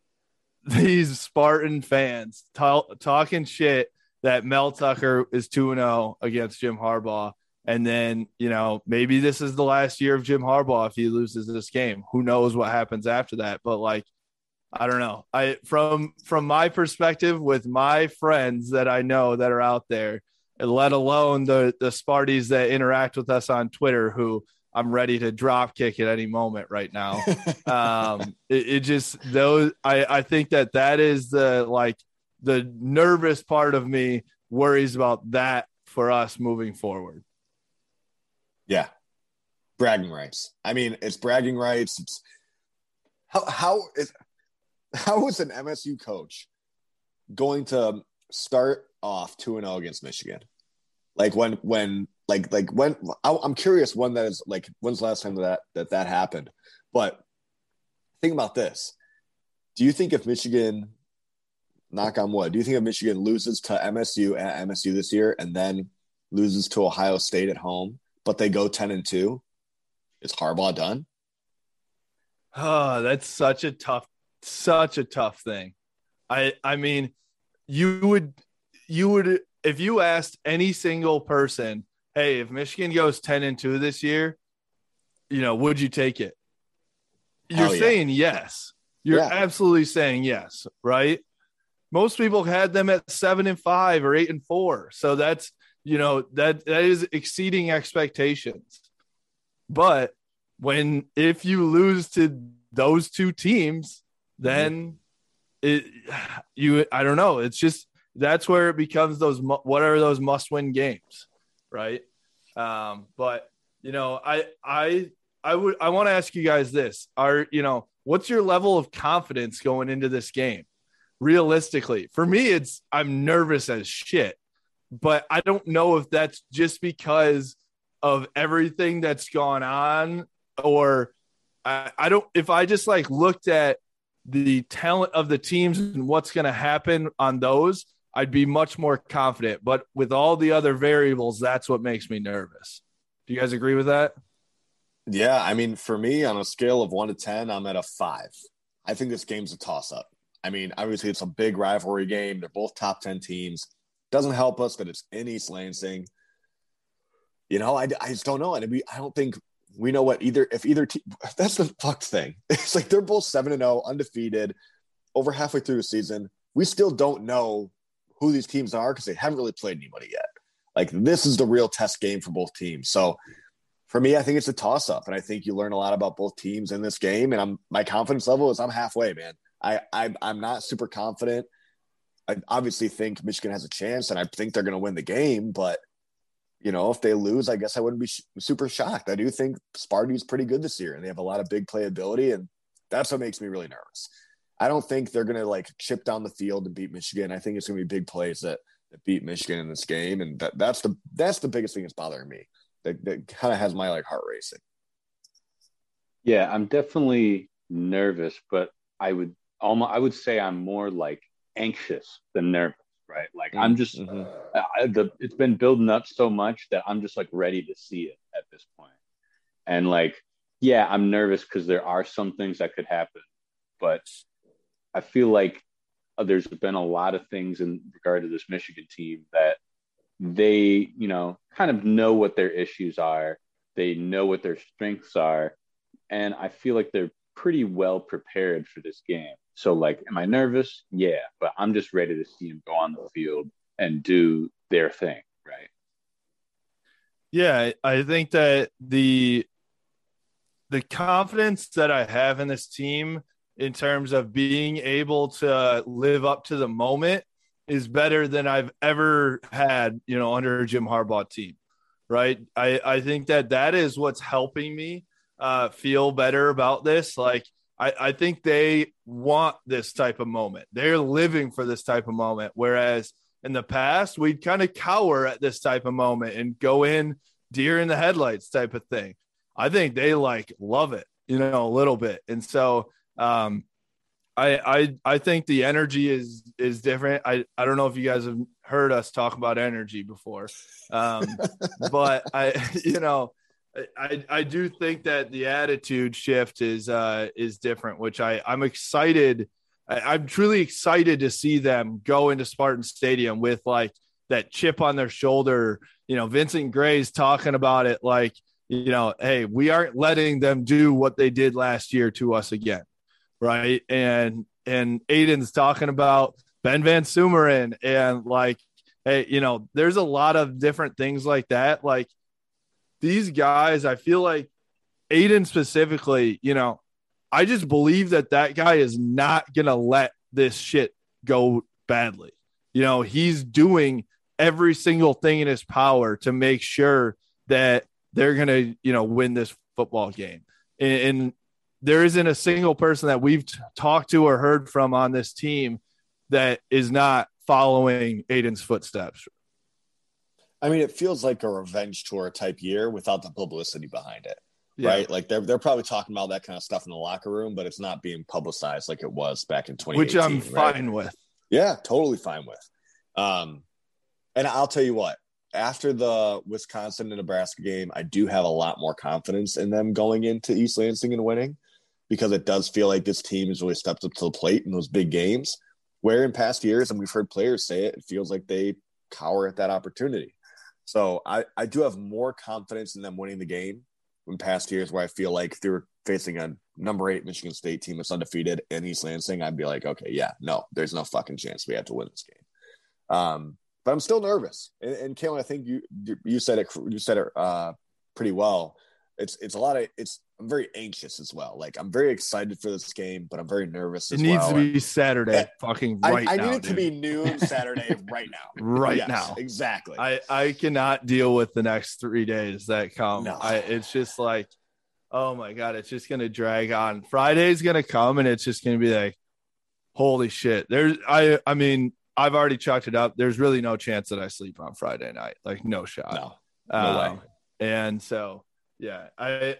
these Spartan fans ta- talking shit that Mel Tucker is 2 0 against Jim Harbaugh. And then, you know, maybe this is the last year of Jim Harbaugh if he loses this game. Who knows what happens after that? But like, I don't know. I from from my perspective, with my friends that I know that are out there, let alone the the Sparties that interact with us on Twitter, who I'm ready to drop kick at any moment right now um it, it just those i i think that that is the like the nervous part of me worries about that for us moving forward yeah, bragging rights. I mean, it's bragging rights. It's how how is how is an MSU coach going to start off two and zero against Michigan? Like when when like like when I, I'm curious when that is like when's the last time that that that happened? But think about this: Do you think if Michigan, knock on wood, do you think if Michigan loses to MSU at MSU this year and then loses to Ohio State at home, but they go ten and two, is Harbaugh done? oh that's such a tough such a tough thing. I i mean you would you would if you asked any single person hey if michigan goes 10 and 2 this year you know would you take it? You're Hell yeah. saying yes. You're Yeah. absolutely saying yes right? Most people had them at seven and five or eight and four. So that's you know that that is exceeding expectations. But when if you lose to those two teams then it you i don't know. It's just that's where it becomes those what are those must win games right? Um but you know i i i would i want to ask you guys this. Are you know what's your level of confidence going into this game? Realistically for me it's i'm nervous as shit but i don't know if that's just because of everything that's gone on or I, I don't if i just like looked at the talent of the teams and what's going to happen on those i'd be much more confident but with all the other variables that's what makes me nervous do you guys agree with that Yeah, I mean, for me, on a scale of one to ten, I'm at a five. I think this game's a toss-up. I mean, obviously, it's a big rivalry game. They're both top ten teams. Doesn't help us that it's in East Lansing. You know, I, I just don't know, and we I don't think we know what either if either team. That's the fucked thing. It's like they're both seven and zero, undefeated, over halfway through the season. We still don't know who these teams are because they haven't really played anybody yet. Like this is the real test game for both teams. So for me, I think it's a toss up, and I think you learn a lot about both teams in this game. And I'm my confidence level is I'm halfway, man. I, I I'm not super confident. I obviously think Michigan has a chance, and I think they're going to win the game. But you know, if they lose, I guess I wouldn't be sh- super shocked. I do think Sparty's pretty good this year, and they have a lot of big playability, and that's what makes me really nervous. I don't think they're going to like chip down the field and beat Michigan. I think it's going to be big plays that that beat Michigan in this game, and that, that's the that's the biggest thing that's bothering me. That, that kind of has my like heart racing. Yeah, I'm definitely nervous, but I would almost I would say I'm more like anxious than nervous, right? Like I'm just Mm-hmm. I, the it's been building up so much that I'm just like ready to see it at this point. And like, yeah, I'm nervous because there are some things that could happen, but I feel like uh, there's been a lot of things in regard to this Michigan team that they, you know, kind of know what their issues are. They know what their strengths are. And I feel like they're pretty well prepared for this game. So, like, am I nervous? Yeah, but I'm just ready to see them go on the field and do their thing, right? Yeah, I think that the the confidence that I have in this team in terms of being able to live up to the moment is better than I've ever had, you know, under Jim Harbaugh team. Right? I I think that that is what's helping me uh, feel better about this. Like I, I think they want this type of moment. They're living for this type of moment. Whereas in the past, we'd kind of cower at this type of moment and go in deer in the headlights type of thing. I think they like love it, you know, a little bit. And so um I I I think the energy is is different. I I don't know if you guys have heard us talk about energy before. Um but I you know I, I do think that the attitude shift is uh is different, which I I'm excited. I, I'm truly excited to see them go into Spartan Stadium with like that chip on their shoulder. You know, Vincent Gray's talking about it like, you know, hey, we aren't letting them do what they did last year to us again, right? And and Aidan's talking about Ben VanSumeren and like, hey, you know, there's a lot of different things like that. Like these guys, I feel like Aidan specifically, you know, I just believe that that guy is not going to let this shit go badly. You know, he's doing every single thing in his power to make sure that they're going to, you know, win this football game. And, and there isn't a single person that we've t- talked to or heard from on this team that is not following Aidan's footsteps. I mean, it feels like a revenge tour type year without the publicity behind it, Yeah. right? Like they're they're probably talking about that kind of stuff in the locker room, but it's not being publicized like it was back in 2018. Which I'm right? fine with. Yeah, totally fine with. Um, and I'll tell you what, after the Wisconsin and Nebraska game, I do have a lot more confidence in them going into East Lansing and winning because it does feel like this team has really stepped up to the plate in those big games. Where in past years, and we've heard players say it, it feels like they cower at that opportunity. So I, I do have more confidence in them winning the game in past years where I feel like they were facing a number eight Michigan State team that's undefeated in East Lansing, I'd be like, okay, yeah, no, there's no fucking chance we have to win this game. Um, but I'm still nervous. And, and I think you you said it you said it uh, pretty well. It's it's a lot of it's I'm very anxious as well. Like I'm very excited for this game, but I'm very nervous It needs well. to be Saturday, Yeah. fucking right I now. I need it to be noon Saturday right now. Right Yes, now. Exactly. I I cannot deal with the next three days that come. No. I it's just like, oh my god, it's just gonna drag on. Friday's gonna come and it's just gonna be like, holy shit. There's I I mean I've already chalked it up. There's really no chance that I sleep on Friday night. Like no shot. no. No way. Um, And so, yeah, I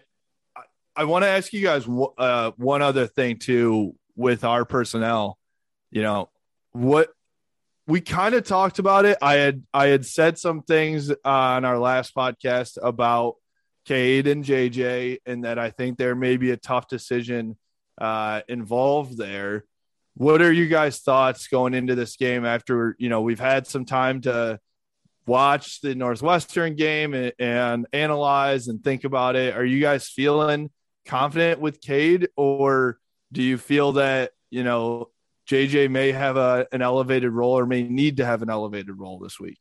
I, want to ask you guys uh, one other thing too with our personnel. You know what we kind of talked about it. I had I had said some things on our last podcast about Cade and JJ, and that I think there may be a tough decision uh, involved there. What are you guys' thoughts going into this game after you know we've had some time to watch the Northwestern game and, and analyze and think about it? Are you guys feeling confident with Cade, or do you feel that you know JJ may have a, an elevated role or may need to have an elevated role this week?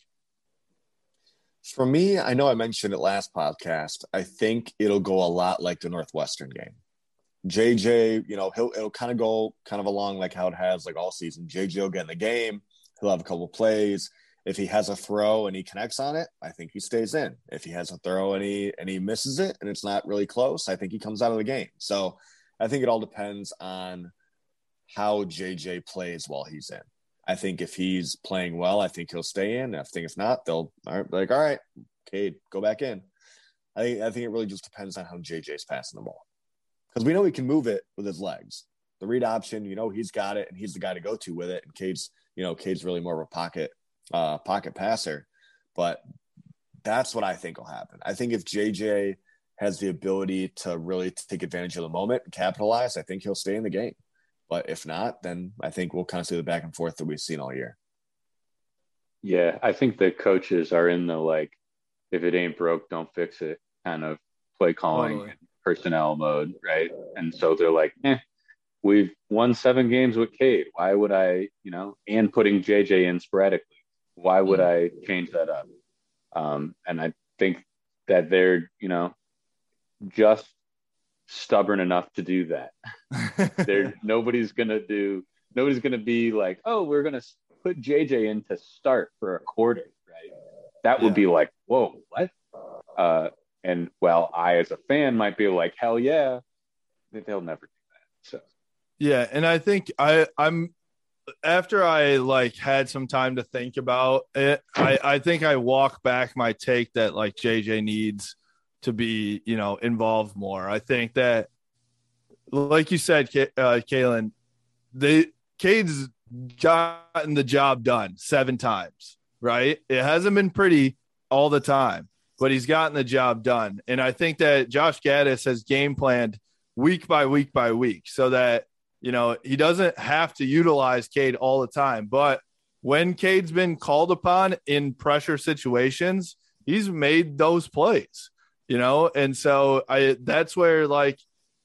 For me, I know I mentioned it last podcast. I think it'll go a lot like the Northwestern game. JJ, you know, he'll it'll kind of go kind of along like how it has like all season. JJ will get in the game. He'll have a couple plays. If he has a throw and he connects on it, I think he stays in. If he has a throw and he and he misses it and it's not really close, I think he comes out of the game. So I think it all depends on how JJ plays while he's in. I think if he's playing well, I think he'll stay in. I think if not, they'll like, all right, Cade, go back in. I think I think it really just depends on how JJ's passing the ball because we know he can move it with his legs. The read option, you know, he's got it and he's the guy to go to with it. And Cade's, you know, Cade's really more of a pocket uh, pocket passer. But that's what I think will happen. I think if JJ has the ability to really take advantage of the moment and capitalize, I think he'll stay in the game. But if not, then I think we'll kind of see the back and forth that we've seen all year. Yeah, I think the coaches are in the like, if it ain't broke, don't fix it kind of play calling totally. personnel mode, right? And so they're like, eh, we've won seven games with Cade. Why would I, you know, and putting JJ in sporadically? Why would mm-hmm. I change that up? Um, and I think that they're, you know, just stubborn enough to do that. there, nobody's gonna do. Nobody's gonna be like, oh, we're gonna put JJ in to start for a quarter, right? That would yeah. be like, whoa, what? Uh, and well, I as a fan might be like, hell yeah, they'll never do that. So yeah, and I think I I'm after I like had some time to think about it, I, I think I walk back my take that like JJ needs to be, you know, involved more. I think that, like you said, uh, Kalen, they Cade's gotten the job done seven times, right? It hasn't been pretty all the time, but he's gotten the job done. And I think that Josh Gattis has game planned week by week by week so that you know, he doesn't have to utilize Cade all the time, but when Cade's been called upon in pressure situations, he's made those plays, you know, and so I that's where like,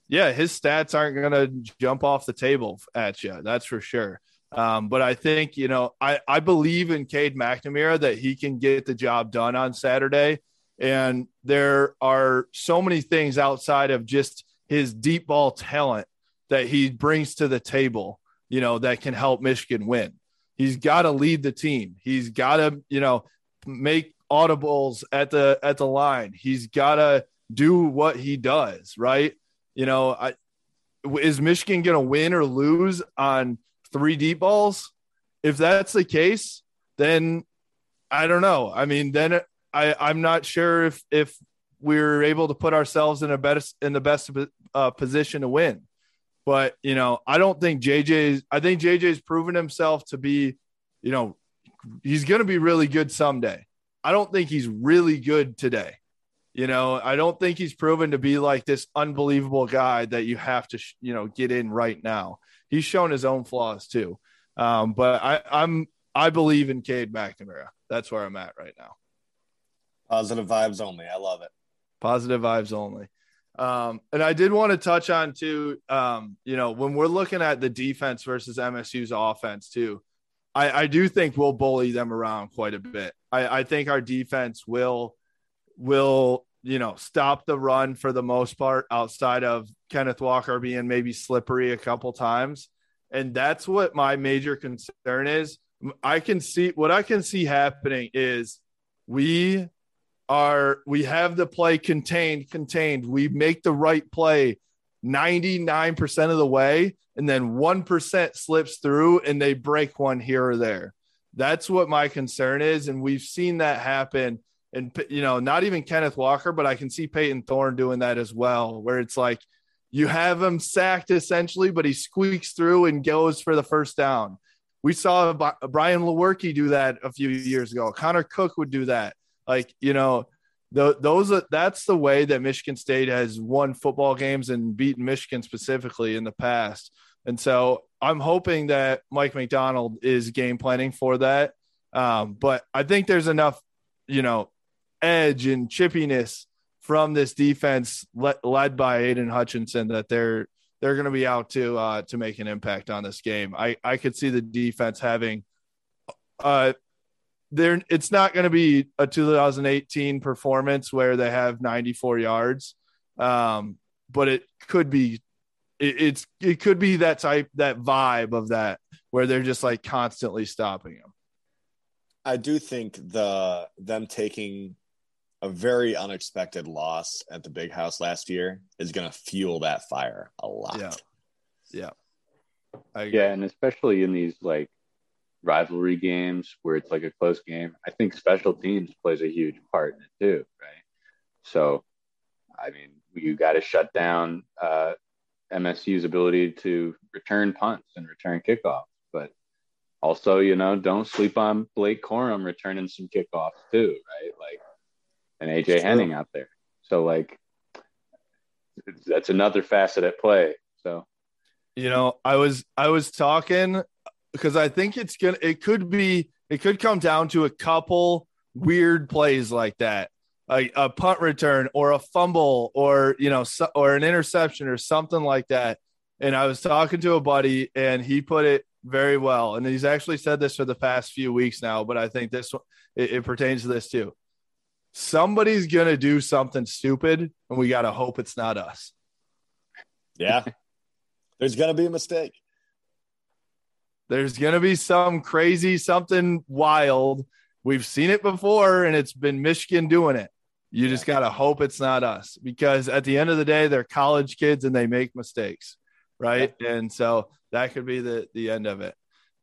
yeah, his stats aren't gonna jump off the table at you, that's for sure. Um, but I think you know, I I believe in Cade McNamara that he can get the job done on Saturday, and there are so many things outside of just his deep ball talent that he brings to the table, you know, that can help Michigan win. He's got to lead the team. He's got to, you know, make audibles at the at the line. He's got to do what he does, right? You know, I is Michigan going to win or lose on three deep balls? If that's the case, then I don't know. I mean, then I I'm not sure if if we're able to put ourselves in a better in the best uh, position to win. But you know, I don't think JJ's. I think JJ's proven himself to be, you know, he's going to be really good someday. I don't think he's really good today. You know, I don't think he's proven to be like this unbelievable guy that you have to, you know, get in right now. He's shown his own flaws too. Um, but I, I'm I believe in Cade McNamara. That's where I'm at right now. Positive vibes only. I love it. Positive vibes only. Um, and I did want to touch on too, um, you know, when we're looking at the defense versus MSU's offense too, I, I do think we'll bully them around quite a bit. I, I think our defense will will you know stop the run for the most part outside of Kenneth Walker being maybe slippery a couple times. And that's what my major concern is. I can see what I can see happening is we are we have the play contained, contained. We make the right play 99% of the way, and then 1% slips through and they break one here or there. That's what my concern is. And we've seen that happen. And, you know, not even Kenneth Walker, but I can see Payton Thorne doing that as well, where it's like you have him sacked essentially, but he squeaks through and goes for the first down. We saw Brian Lewerke do that a few years ago. Connor Cook would do that. Like, you know, the, those are, that's the way that Michigan State has won football games and beaten Michigan specifically in the past. And so I'm hoping that Mike Macdonald is game planning for that. Um, but I think there's enough, you know, edge and chippiness from this defense le- led by Aidan Hutchinson that they're they're going to be out to uh, to make an impact on this game. I I could see the defense having uh they're it's not going to be a 2018 performance where they have 94 yards, um, but it could be. It, it's it could be that type that vibe of that where they're just like constantly stopping him. I do think the them taking a very unexpected loss at the big house last year is going to fuel that fire a lot. Yeah. Yeah. I Yeah, and especially in these like rivalry games where it's like a close game, I think special teams plays a huge part in it too, right? So, I mean, you got to shut down uh, MSU's ability to return punts and return kickoffs, but also, you know, don't sleep on Blake Corum returning some kickoffs too, right? Like, and AJ Henning out there. So, like, that's another facet at play. So, you know i was i was talking because i think it's gonna it could be it could come down to a couple weird plays like that. Like a punt return or a fumble or you know so, or an interception or something like that. And i was talking to a buddy and he put it very well. And he's actually said this for the past few weeks now but i think this it, it pertains to this too. Somebody's gonna do something stupid and we gotta hope it's not us. Yeah. There's going to be a mistake. There's going to be some crazy, something wild. We've seen it before, and it's been Michigan doing it. You just got to hope it's not us because at the end of the day, they're college kids and they make mistakes. Right. And so that could be the, the end of it.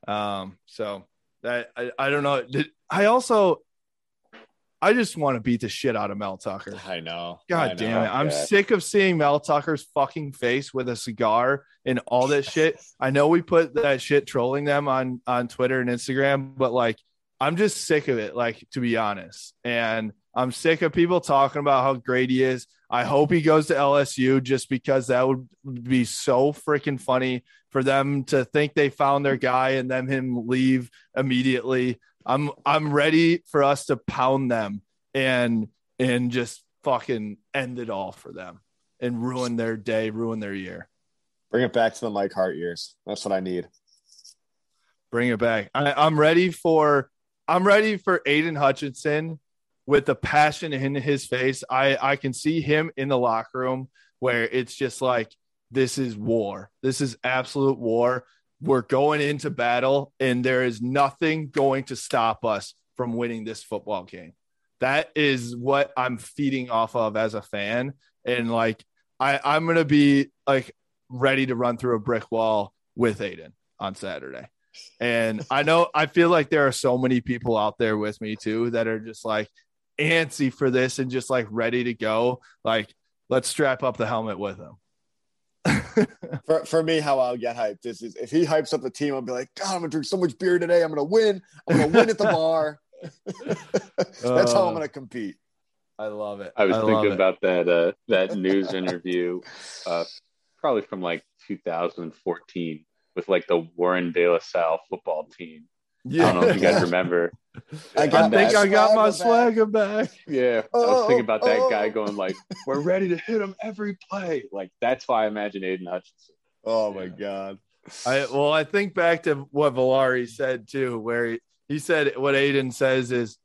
Um, so that I, I don't know. Did, I also, I just want to beat the shit out of Mel Tucker. I know. God I damn know. it. I'm yeah. sick of seeing Mel Tucker's fucking face with a cigar and all that shit. I know we put that shit trolling them on on Twitter and Instagram, but like I'm just sick of it, like to be honest. And I'm sick of people talking about how great he is. I hope he goes to LSU just because that would be so freaking funny for them to think they found their guy and then him leave immediately. I'm I'm ready for us to pound them and and just fucking end it all for them and ruin their day, ruin their year. Bring it back to the Mike Hart years. That's what I need. Bring it back. I, I'm ready for I'm ready for Aidan Hutchinson with the passion in his face. I I can see him in the locker room where it's just like this is war. This is absolute war. We're going into battle, and there is nothing going to stop us from winning this football game. That is what I'm feeding off of as a fan. And like I, I'm gonna be like ready to run through a brick wall with Aidan on Saturday. And I know I feel like there are so many people out there with me too that are just like antsy for this and just like ready to go. Like, let's strap up the helmet with him. For, for me, how I'll get hyped is, is if he hypes up the team, I'll be like, God, I'm gonna drink so much beer today. I'm gonna win. I'm gonna win at the bar. That's how I'm gonna compete. I love it. I was love thinking about that uh, that news interview, uh, probably from like 2014 with like the Warren De La Salle football team. I don't know if you guys remember. I I think I got my swagger swagger back. back. Yeah, I Oh, was thinking about that oh. guy oh. going like, "We're ready to hit him every play." Like that's why I imagine Aidan Hutchinson. Oh my god. I well, I think back to what Valari said too, where he, he said what Aidan says is,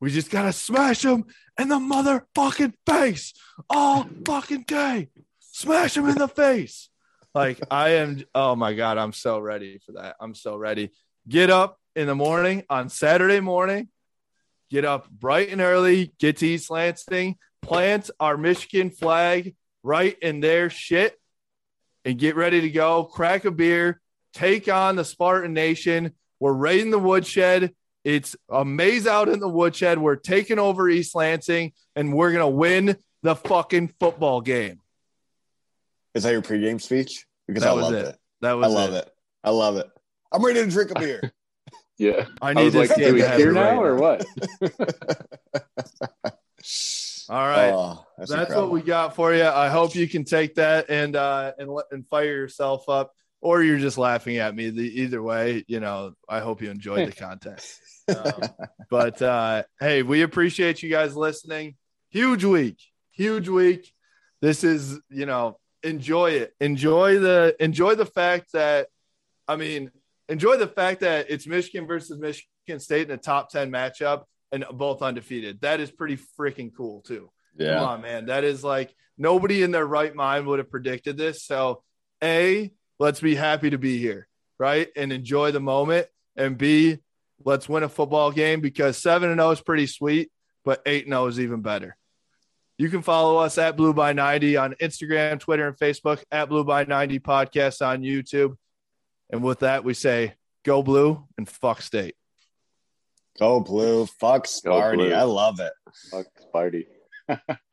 "We just gotta smash him in the motherfucking face all fucking day, smash him in the face." Like I am. Oh my god, I'm so ready for that. I'm so ready. Get up in the morning on Saturday morning. Get up bright and early. Get to East Lansing. Plant our Michigan flag right in their shit and get ready to go. Crack a beer, take on the Spartan Nation. We're raiding the woodshed. It's a maize out in the woodshed. We're taking over East Lansing and we're going to win the fucking football game. Is that your pregame speech? Because That I was loved it. it. That I was love it. I love it. I'm ready to drink a beer. Yeah, I I need was this like, game we to have hear it now right or what?" All right. Oh, that's That's what we got for you. I hope you can take that and uh and let- and fire yourself up or you're just laughing at me. The either way, you know, I hope you enjoyed the content. Um, but uh hey, we appreciate you guys listening. Huge week. Huge week. This is, you know, enjoy it. Enjoy the enjoy the fact that I mean, enjoy the fact that it's Michigan versus Michigan State in a top 10 matchup and both undefeated. That is pretty freaking cool, too. Come on, man. That is like nobody in their right mind would have predicted this. So, A, let's be happy to be here, right? And enjoy the moment. And B, let's win a football game because 7 and 0 is pretty sweet, but 8 and 0 is even better. You can follow us at Blue by 90 on Instagram, Twitter, and Facebook, at Blue by 90 podcast on YouTube. And with that, we say go blue and fuck state. Go blue. Fuck Sparty. Blue. I love it. Fuck Sparty.